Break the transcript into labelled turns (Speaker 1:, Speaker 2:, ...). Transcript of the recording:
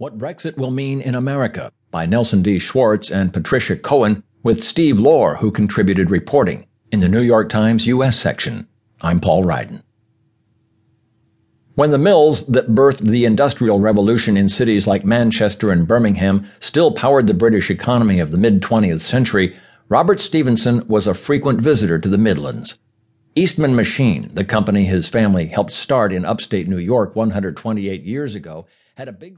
Speaker 1: What Brexit Will Mean in America by Nelson D. Schwartz and Patricia Cohen, with Steve Lohr, who contributed reporting in the New York Times U.S. section. I'm Paul Ryden. When the mills that birthed the Industrial Revolution in cities like Manchester and Birmingham still powered the British economy of the mid 20th century, Robert Stevenson was a frequent visitor to the Midlands. Eastman Machine, the company his family helped start in upstate New York 128 years ago, had a big